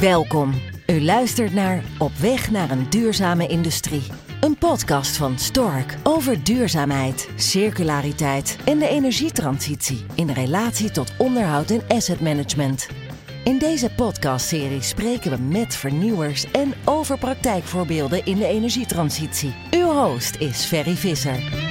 Welkom. U luistert naar Op weg naar een duurzame industrie. Een podcast van Stork over duurzaamheid, circulariteit en de energietransitie in relatie tot onderhoud en asset management. In deze podcastserie spreken we met vernieuwers en over praktijkvoorbeelden in de energietransitie. Uw host is Ferry Visser.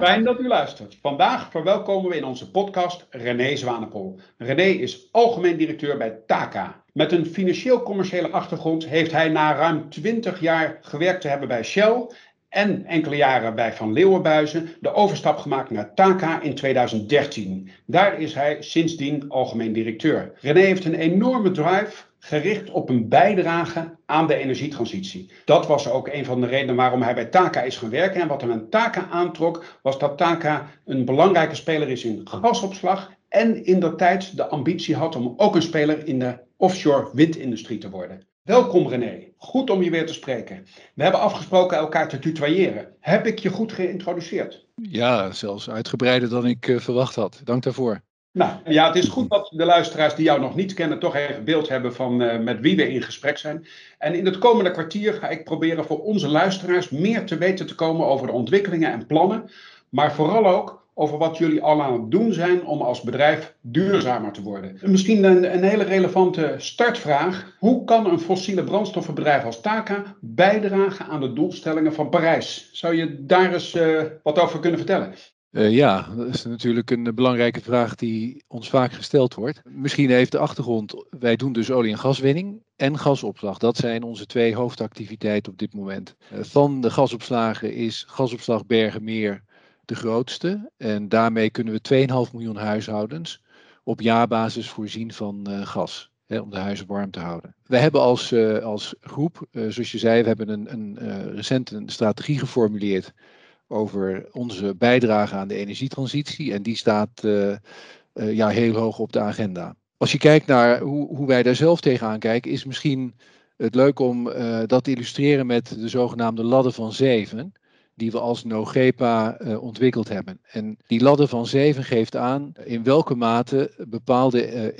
Fijn dat u luistert. Vandaag verwelkomen we in onze podcast René Zwanepol. René is algemeen directeur bij TACA. Met een financieel-commerciële achtergrond heeft hij na ruim 20 jaar gewerkt te hebben bij Shell en enkele jaren bij Van Leeuwenbuizen de overstap gemaakt naar TACA in 2013. Daar is hij sindsdien algemeen directeur. René heeft een enorme drive gericht op een bijdrage aan de energietransitie. Dat was ook een van de redenen waarom hij bij Taka is gaan werken. En wat hem aan Taka aantrok, was dat Taka een belangrijke speler is in gasopslag. En in dat tijd de ambitie had om ook een speler in de offshore windindustrie te worden. Welkom René, goed om je weer te spreken. We hebben afgesproken elkaar te tutoyeren. Heb ik je goed geïntroduceerd? Ja, zelfs uitgebreider dan ik uh, verwacht had. Dank daarvoor. Nou ja, het is goed dat de luisteraars die jou nog niet kennen, toch even beeld hebben van uh, met wie we in gesprek zijn. En in het komende kwartier ga ik proberen voor onze luisteraars meer te weten te komen over de ontwikkelingen en plannen. Maar vooral ook over wat jullie al aan het doen zijn om als bedrijf duurzamer te worden. Misschien een, een hele relevante startvraag. Hoe kan een fossiele brandstoffenbedrijf als TACA bijdragen aan de doelstellingen van Parijs? Zou je daar eens uh, wat over kunnen vertellen? Uh, ja, dat is natuurlijk een belangrijke vraag die ons vaak gesteld wordt. Misschien heeft de achtergrond, wij doen dus olie- en gaswinning en gasopslag. Dat zijn onze twee hoofdactiviteiten op dit moment. Uh, van de gasopslagen is gasopslag Bergenmeer de grootste. En daarmee kunnen we 2,5 miljoen huishoudens op jaarbasis voorzien van gas. Hè, om de huizen warm te houden. We hebben als, als groep, zoals je zei, we hebben een, een recent een strategie geformuleerd over onze bijdrage aan de energietransitie. En die staat uh, uh, ja, heel hoog op de agenda. Als je kijkt naar hoe, hoe wij daar zelf tegenaan kijken, is misschien het leuk om uh, dat te illustreren met de zogenaamde ladder van zeven. Die we als NOGEPA ontwikkeld hebben. En die ladder van zeven geeft aan in welke mate bepaalde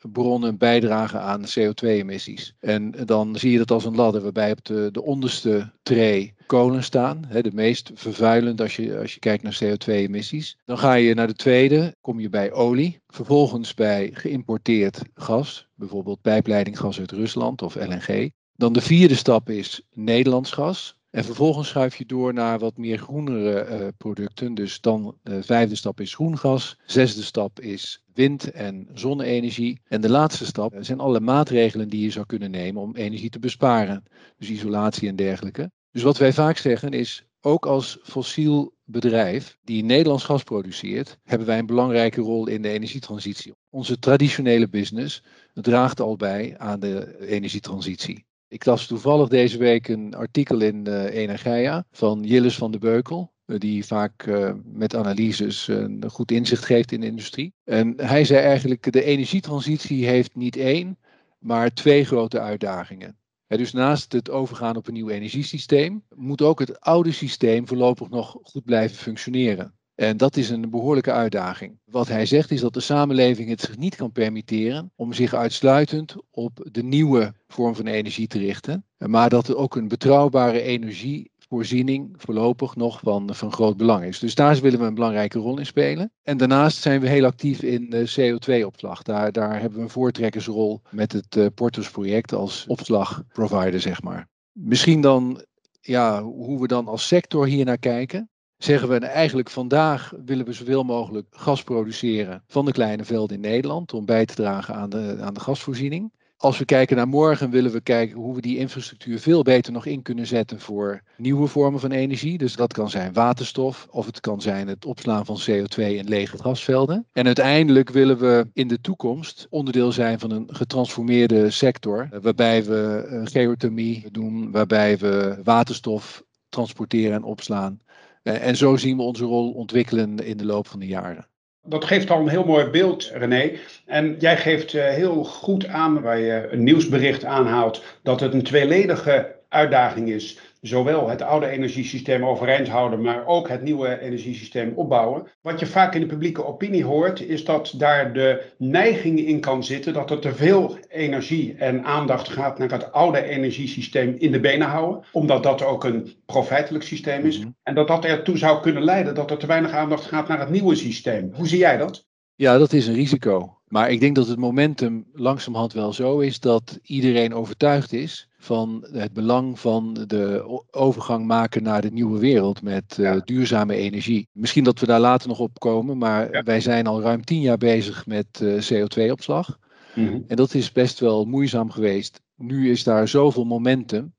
energiebronnen bijdragen aan CO2-emissies. En dan zie je dat als een ladder waarbij op de, de onderste tray kolen staan. Hè, de meest vervuilend als je, als je kijkt naar CO2-emissies. Dan ga je naar de tweede, kom je bij olie. Vervolgens bij geïmporteerd gas, bijvoorbeeld pijpleidinggas uit Rusland of LNG. Dan de vierde stap is Nederlands gas. En vervolgens schuif je door naar wat meer groenere uh, producten. Dus dan de vijfde stap is groen gas. Zesde stap is wind- en zonne-energie. En de laatste stap zijn alle maatregelen die je zou kunnen nemen om energie te besparen. Dus isolatie en dergelijke. Dus wat wij vaak zeggen is, ook als fossiel bedrijf die Nederlands gas produceert, hebben wij een belangrijke rol in de energietransitie. Onze traditionele business draagt al bij aan de energietransitie. Ik las toevallig deze week een artikel in uh, Energia van Jilles van de Beukel, uh, die vaak uh, met analyses een goed inzicht geeft in de industrie. En hij zei eigenlijk, de energietransitie heeft niet één, maar twee grote uitdagingen. Dus naast het overgaan op een nieuw energiesysteem, moet ook het oude systeem voorlopig nog goed blijven functioneren. En dat is een behoorlijke uitdaging. Wat hij zegt is dat de samenleving het zich niet kan permitteren om zich uitsluitend op de nieuwe vorm van energie te richten, maar dat er ook een betrouwbare energie voorziening voorlopig nog van, van groot belang is. Dus daar willen we een belangrijke rol in spelen. En daarnaast zijn we heel actief in de CO2-opslag. Daar, daar hebben we een voortrekkersrol met het uh, Portus-project als opslagprovider, zeg maar. Misschien dan ja, hoe we dan als sector hier naar kijken. Zeggen we eigenlijk vandaag willen we zoveel mogelijk gas produceren van de kleine velden in Nederland om bij te dragen aan de, aan de gasvoorziening. Als we kijken naar morgen, willen we kijken hoe we die infrastructuur veel beter nog in kunnen zetten voor nieuwe vormen van energie. Dus dat kan zijn waterstof, of het kan zijn het opslaan van CO2 in lege gasvelden. En uiteindelijk willen we in de toekomst onderdeel zijn van een getransformeerde sector, waarbij we geothermie doen, waarbij we waterstof transporteren en opslaan. En zo zien we onze rol ontwikkelen in de loop van de jaren. Dat geeft al een heel mooi beeld, René. En jij geeft heel goed aan, waar je een nieuwsbericht aanhaalt, dat het een tweeledige uitdaging is zowel het oude energiesysteem overeind houden, maar ook het nieuwe energiesysteem opbouwen. Wat je vaak in de publieke opinie hoort, is dat daar de neiging in kan zitten dat er te veel energie en aandacht gaat naar het oude energiesysteem in de benen houden, omdat dat ook een profijtelijk systeem is. Mhm. En dat dat ertoe zou kunnen leiden dat er te weinig aandacht gaat naar het nieuwe systeem. Hoe zie jij dat? Ja, dat is een risico. Maar ik denk dat het momentum langzamerhand wel zo is dat iedereen overtuigd is van het belang van de overgang maken naar de nieuwe wereld met uh, duurzame energie. Misschien dat we daar later nog op komen, maar wij zijn al ruim tien jaar bezig met uh, eh, CO2-opslag. Mhm. En dat is best wel moeizaam geweest. Nu is daar zoveel momentum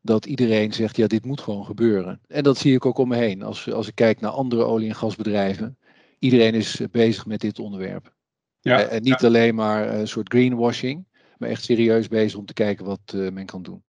dat iedereen zegt, ja, dit moet gewoon gebeuren. En dat zie ik ook om me heen. Als, als ik kijk naar andere olie- en gasbedrijven, iedereen is bezig met dit onderwerp. Ja, en niet alleen maar een soort greenwashing, echt serieus bezig om te kijken wat uh, men kan doen.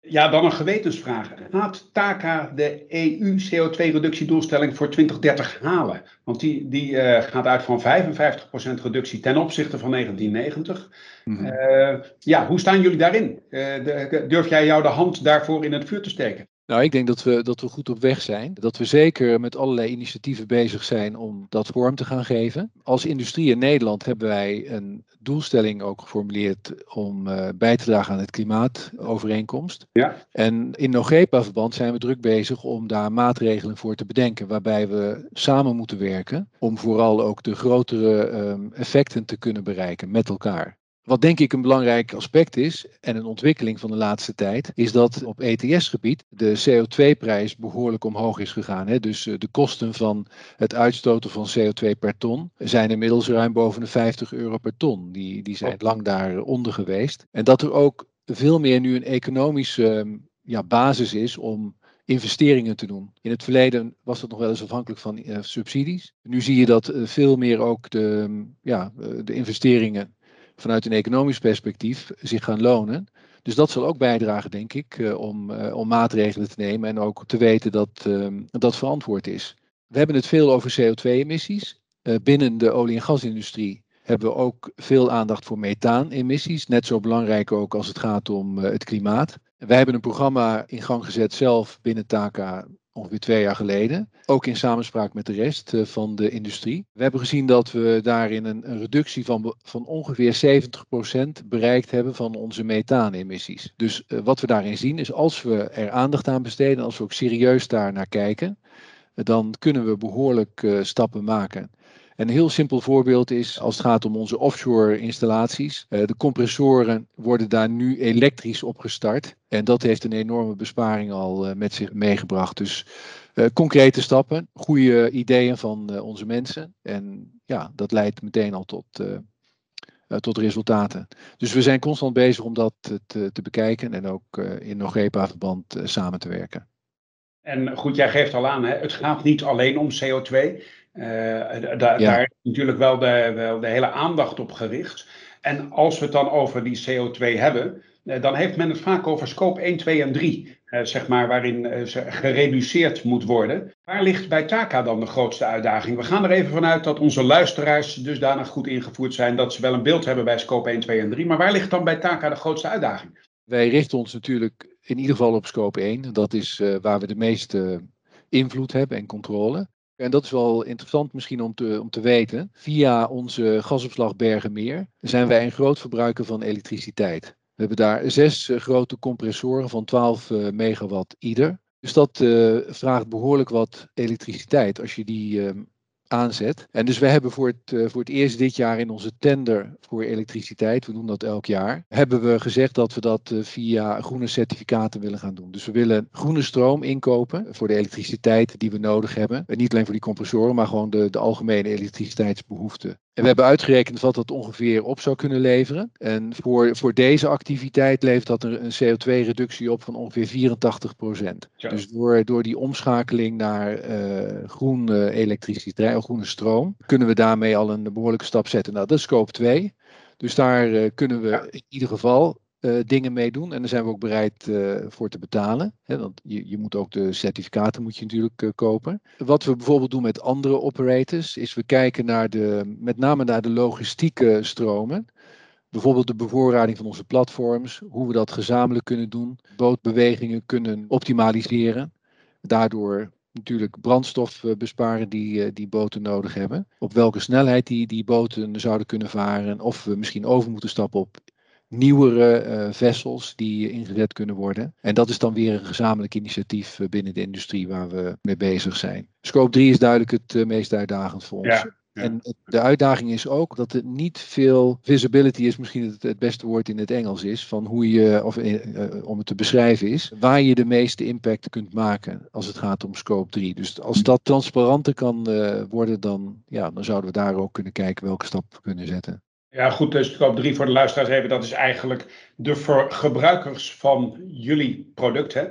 Ja, dan een gewetensvraag. Gaat TACA de EU-CO2-reductiedoelstelling voor 2030 halen? Want die, die uh, gaat uit van 55% reductie ten opzichte van 1990. Mm uh, ja, hoe staan jullie daarin? De, durf jij jou de hand daarvoor in het vuur te steken? Nou, ik denk dat we, dat we goed op weg zijn. Dat we zeker met allerlei initiatieven bezig zijn om dat vorm te gaan geven. Als industrie in Nederland hebben wij een doelstelling ook geformuleerd om uh, bij te dragen aan het klimaatovereenkomst. Ja. En in NOGEPA-verband zijn we druk bezig om daar maatregelen voor te bedenken, waarbij we samen moeten werken om vooral ook de grotere um, effecten te kunnen bereiken met elkaar. Wat denk ik een belangrijk aspect is, en een ontwikkeling van de laatste tijd, is dat op ETS-gebied de CO2-prijs behoorlijk omhoog is gegaan. Hè? Dus eh, de kosten van het uitstoten van CO2 per ton zijn inmiddels ruim boven de 50 euro per ton. Die, die zijn lang daaronder geweest. En dat er ook veel meer nu een economische ehm, ja, basis is om investeringen te doen. In het verleden was dat nog wel eens afhankelijk van uh, subsidies. Nu zie je dat uh, veel meer ook de, ehm, ja, de investeringen vanuit een economisch perspectief zich gaan lonen. Dus dat zal ook bijdragen, denk ik, eh, om, eh, om maatregelen te nemen en ook te weten dat ehm, dat verantwoord is. We hebben het veel over CO2-emissies. Eh, binnen de olie- en gasindustrie hebben we ook veel aandacht voor methaanemissies. Net zo belangrijk ook als het gaat om het klimaat. Wij hebben een programma in gang gezet zelf binnen TACA ongeveer twee jaar geleden. Ook in samenspraak met de rest eh, van de industrie. We hebben gezien dat we daarin een, reductie van, van ongeveer 70% bereikt hebben van onze methaanemissies. Dus uh, wat we daarin zien is als we er aandacht aan besteden, als we ook serieus daar naar kijken, dan kunnen we behoorlijk stappen maken. Een heel simpel voorbeeld is als het gaat om onze offshore installaties. Uh, de compressoren worden daar nu elektrisch opgestart. En dat heeft een enorme besparing al uh, met zich meegebracht. Dus uh, concrete stappen, goede ideeën van onze mensen. En ja, dat leidt meteen al tot, tot resultaten. Dus we zijn constant bezig om dat te, te bekijken en ook in NOGEPA-verband samen te werken. En goed, jij geeft al aan, hè, het gaat niet alleen om CO2. Uh, Daar is natuurlijk wel de, wel de hele aandacht op gericht. En als we het dan over die CO2 hebben, uh, dan heeft men het vaak over scope 1, 2 en 3, uh, zeg maar, waarin ze gereduceerd moet worden. Waar ligt bij TACA dan de grootste uitdaging? We gaan er even vanuit dat onze luisteraars dusdanig goed ingevoerd zijn dat ze wel een beeld hebben bij scope 1, 2 en 3. Maar waar ligt dan bij TACA de grootste uitdaging? Wij richten ons natuurlijk in ieder geval op scope 1. Dat is waar we de meeste invloed hebben en controle. En dat is wel interessant misschien om te, om te weten. Via onze gasopslag Bergenmeer zijn wij een groot verbruiker van elektriciteit. We hebben daar zes eh, grote compressoren van 12 uh, eh, megawatt ieder. Dus dat uh, vraagt behoorlijk wat elektriciteit als je die uh, aanzet. En dus we hebben voor het, uh, voor het eerst dit jaar in onze tender voor elektriciteit, we doen dat elk jaar, hebben we gezegd dat we dat uh, via groene certificaten willen gaan doen. Dus we willen groene stroom inkopen voor de elektriciteit die we nodig hebben. En niet alleen voor die compressoren, maar gewoon de, de algemene elektriciteitsbehoeften. En we hebben uitgerekend wat dat ongeveer op zou kunnen leveren. En voor, voor deze activiteit levert dat een, een CO2-reductie op van ongeveer 84 procent. Dus door, door die omschakeling naar uh, groene elektriciteit, of groene stroom, kunnen we daarmee al een behoorlijke stap zetten. Nou, dat is scope 2. Dus daar uh, kunnen we in ieder geval uh, dingen mee doen. En daar zijn we ook bereid uh, voor te betalen. Hè, want je, je moet ook de certificaten moet je natuurlijk uh, kopen. Wat we bijvoorbeeld doen met andere operators, is we kijken naar de, met name naar de logistieke stromen. Bijvoorbeeld de bevoorrading van onze platforms, hoe we dat gezamenlijk kunnen doen, bootbewegingen kunnen optimaliseren, daardoor natuurlijk brandstof eh, besparen die, eh, die boten nodig hebben. Op welke snelheid die, die boten zouden kunnen varen, of we misschien over moeten stappen op nieuwere uh, vessels die ingezet kunnen worden. En dat is dan weer een gezamenlijk initiatief binnen de industrie waar we mee bezig zijn. Scope 3 is duidelijk het meest uitdagend voor ons. Ja. En de uitdaging is ook dat er niet veel visibility is, misschien het, het beste woord in het Engels is, van hoe je, of uh, om het te beschrijven is, waar je de meeste impact kunt maken als het gaat om scope 3. Dus als dat transparanter kan uh, worden, dan, ja, dan zouden we daar ook kunnen kijken welke stap we kunnen zetten. Ja, goed, dus scope 3 voor de luisteraars even, dat is eigenlijk de gebruikers van jullie product, hè?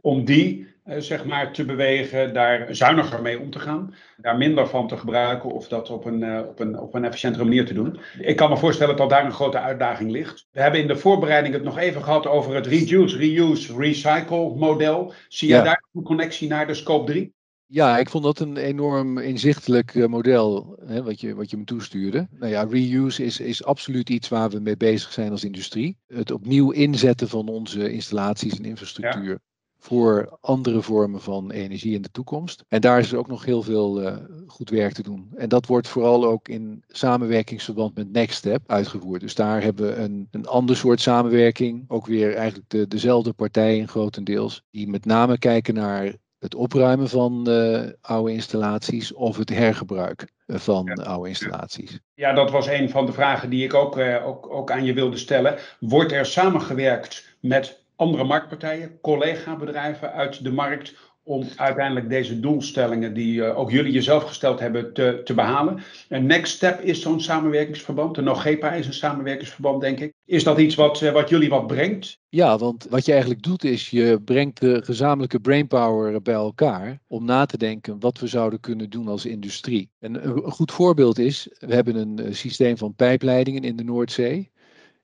om die eh, zeg maar, te bewegen, daar zuiniger mee om te gaan, daar minder van te gebruiken of dat op een, uh, op, een, op een efficiëntere manier te doen. Ik kan me voorstellen dat daar een grote uitdaging ligt. We hebben in de voorbereiding het nog even gehad over het reduce, reuse, recycle model. Zie jij daar een connectie naar de scope 3? Ja, ik vond dat een enorm inzichtelijk eh, model hè, wat, je, wat je me toestuurde. Nou ja, reuse is, is absoluut iets waar we mee bezig zijn als industrie. Het opnieuw inzetten van onze installaties en infrastructuur voor andere vormen van energie in de toekomst. En daar is ook nog heel veel uh, goed werk te doen. En dat wordt vooral ook in samenwerkingsverband met NextStep uitgevoerd. Dus daar hebben we een, een ander soort samenwerking. Ook weer eigenlijk de, dezelfde partijen grotendeels. Die met name kijken naar het opruimen van uh, oude installaties of het hergebruik van ja. oude installaties. Ja, dat was een van de vragen die ik ook, uh, ook, ook aan je wilde stellen. Wordt er samengewerkt met andere marktpartijen, collega-bedrijven uit de markt om uiteindelijk deze doelstellingen die uh, ook jullie jezelf gesteld hebben te, te behalen. Een next step is zo'n samenwerkingsverband. De NOGEPA is een samenwerkingsverband, denk ik. Is dat iets wat, uh, wat jullie wat brengt? Ja, want wat je eigenlijk doet is je brengt de gezamenlijke brainpower bij elkaar om na te denken wat we zouden kunnen doen als industrie. En een goed voorbeeld is, we hebben een uh, systeem van pijpleidingen in de Noordzee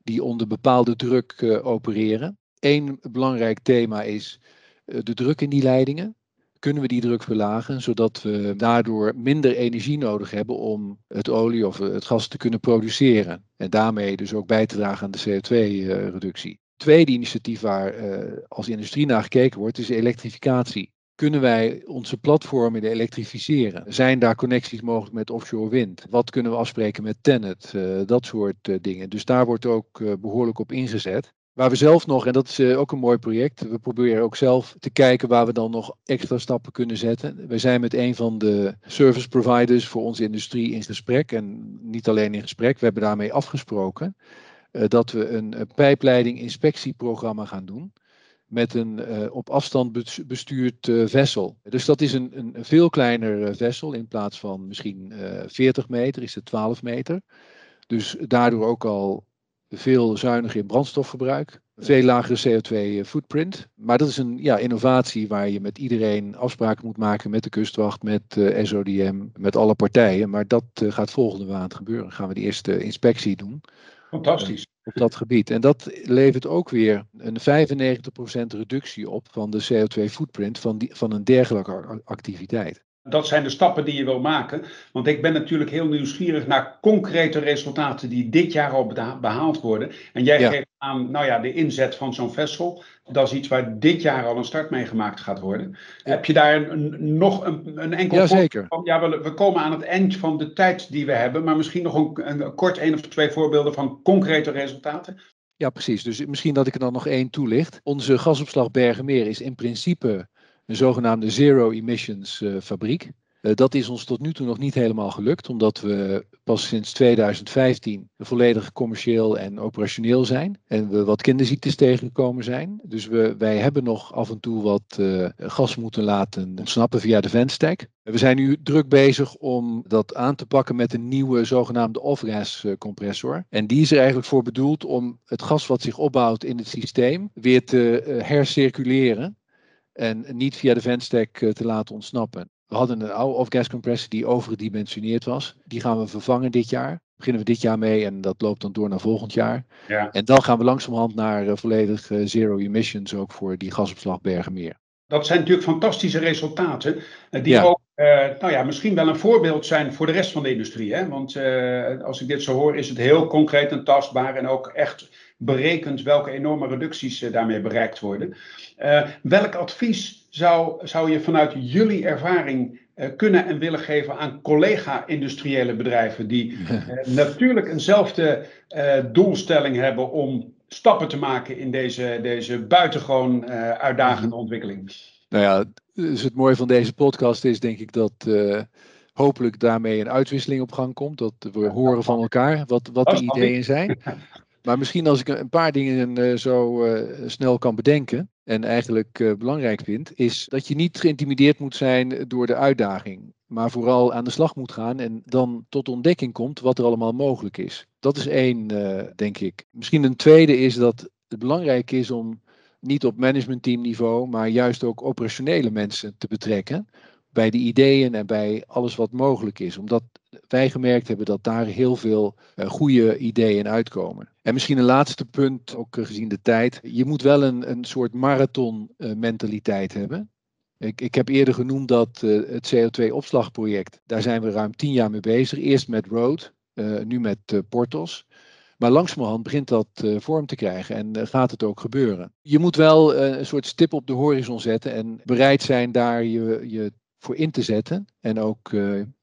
die onder bepaalde druk opereren. Eén belangrijk thema is eh, de druk in die leidingen. Kunnen we die druk verlagen, zodat we daardoor minder energie nodig hebben om het olie of het gas te kunnen produceren. En daarmee dus ook bij te dragen aan de CO2-reductie. Het tweede initiatief waar als industrie naar gekeken wordt, is elektrificatie. Kunnen wij onze platformen elektrificeren? Zijn daar connecties mogelijk met offshore wind? Wat kunnen we afspreken met Tennet? Dat soort dingen. Dus daar wordt ook behoorlijk op ingezet. Waar we zelf nog, en dat is eh, ook een mooi project, we proberen ook zelf te kijken waar we dan nog extra stappen kunnen zetten. We zijn met een van de service providers voor onze industrie in gesprek. En niet alleen in gesprek, we hebben daarmee afgesproken uh, dat we een, een pijpleiding inspectieprogramma gaan doen. Met een op afstand bestuurd vessel. Dus dat is een, een veel kleiner vessel. In plaats van misschien 40 meter is het 12 meter. Dus daardoor ook al veel zuiniger in brandstofverbruik, veel lagere CO2-footprint. Maar dat is een ja, innovatie waar je met iedereen afspraken moet maken, met de kustwacht, met uh, SODM, met alle partijen. Maar dat uh, gaat volgende maand gebeuren. Gaan we de eerste inspectie doen. Fantastisch. Op dat gebied. En dat levert ook weer een 95% reductie op van de CO2-footprint van, die, van een dergelijke activiteit. Dat zijn de stappen die je wil maken. Want ik ben natuurlijk heel nieuwsgierig naar concrete resultaten die dit jaar al behaald worden. En jij ja. geeft aan, nou ja, de inzet van zo'n vessel. Dat is iets waar dit jaar al een start mee gemaakt gaat worden. Ja. Heb je daar een, nog een, een enkel ja, zeker. van? Ja, we, we, komen aan het eind van de tijd die we hebben. Maar misschien nog een, een kort één of twee voorbeelden van concrete resultaten. Ja, precies. Dus misschien dat ik er dan nog één toelicht. Onze gasopslag Bergenmeer is in principe een zogenaamde zero emissions uh, fabriek. Uh, dat is ons tot nu toe nog niet helemaal gelukt, omdat we pas sinds 2015 volledig commercieel en operationeel zijn. En we wat kinderziektes tegengekomen zijn. Dus we, wij hebben nog af en toe wat uh, gas moeten laten ontsnappen via de ventstack. We zijn nu druk bezig om dat aan te pakken met een nieuwe zogenaamde off-gas compressor. En die is er eigenlijk voor bedoeld om het gas wat zich opbouwt in het systeem weer te hercirculeren en niet via de ventstack te laten ontsnappen. We hadden een oude off-gas compressor die overgedimensioneerd was. Die gaan we vervangen dit jaar. Beginnen we dit jaar mee en dat loopt dan door naar volgend jaar. Ja. En dan gaan we langzamerhand naar uh, volledig uh, zero emissions ook voor die gasopslag Bergenmeer. Dat zijn natuurlijk fantastische resultaten. Die ja. ook nou ja, misschien wel een voorbeeld zijn voor de rest van de industrie. Hè? Want als ik dit zo hoor, is het heel concreet en tastbaar en ook echt berekend welke enorme reducties daarmee bereikt worden. welk advies zou, zou je vanuit jullie ervaring eh, kunnen en willen geven aan collega-industriële bedrijven die eh, natuurlijk eenzelfde doelstelling hebben om stappen te maken in deze, deze buitengewoon uitdagende ontwikkeling. Nou ja, dus het mooie van deze podcast is denk ik dat hopelijk daarmee een uitwisseling op gang komt. Dat we horen van elkaar wat, wat de ideeën zijn. Maar misschien als ik een paar dingen zo snel kan bedenken en eigenlijk uh, belangrijk vind, is dat je niet geïntimideerd moet zijn door de uitdaging, maar vooral aan de slag moet gaan en dan tot ontdekking komt wat er allemaal mogelijk is. Dat is één, denk ik. Misschien een tweede is dat het belangrijk is om niet op managementteamniveau, maar juist ook operationele mensen te betrekken bij de ideeën en bij alles wat mogelijk is. Omdat wij gemerkt hebben dat daar heel veel uh, goede ideeën uitkomen. En misschien een laatste punt, ook eh, gezien de tijd. Je moet wel een, een soort marathon uh, mentaliteit hebben. Ik, ik heb eerder genoemd dat het CO2-opslagproject, daar zijn we ruim tien jaar mee bezig. Eerst met Road, nu met Portos. Maar langzamerhand begint dat vorm te krijgen en gaat het ook gebeuren. Je moet wel een soort stip op de horizon zetten en bereid zijn daar je, je voor in te zetten. En ook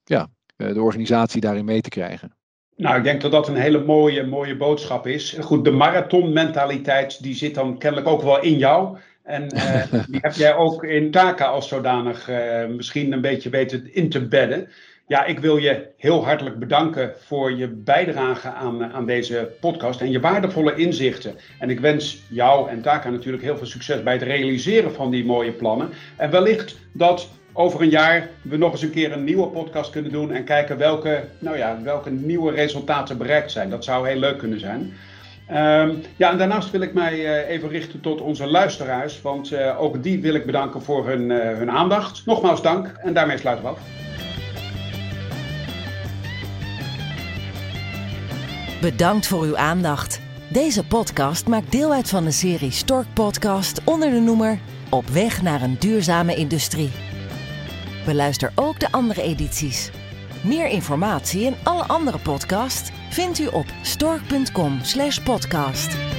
ja, eh, de organisatie daarin mee te krijgen. Nou, ik denk dat dat een hele mooie, mooie boodschap is. Goed, de marathonmentaliteit die zit dan kennelijk ook wel in jou. En uh, die heb jij ook in Taka als zodanig uh, misschien een beetje weten in te bedden. Ja, ik wil je heel hartelijk bedanken voor je bijdrage aan, aan deze podcast en je waardevolle inzichten. En ik wens jou en Taka natuurlijk heel veel succes bij het realiseren van die mooie plannen. En wellicht dat over een jaar we nog eens een keer een nieuwe podcast kunnen doen en kijken welke, nou ja, welke nieuwe resultaten bereikt zijn. Dat zou heel leuk kunnen zijn. Um, ja, en daarnaast wil ik mij uh, even richten tot onze luisteraars, want uh, ook die wil ik bedanken voor hun, uh, hun aandacht. Nogmaals dank en daarmee sluiten we af. Bedankt voor uw aandacht. Deze podcast maakt deel uit van de serie Stork Podcast onder de noemer Op weg naar een duurzame industrie. Beluister ook de andere edities. Meer informatie en alle andere podcasts vindt u op stork.com/podcast.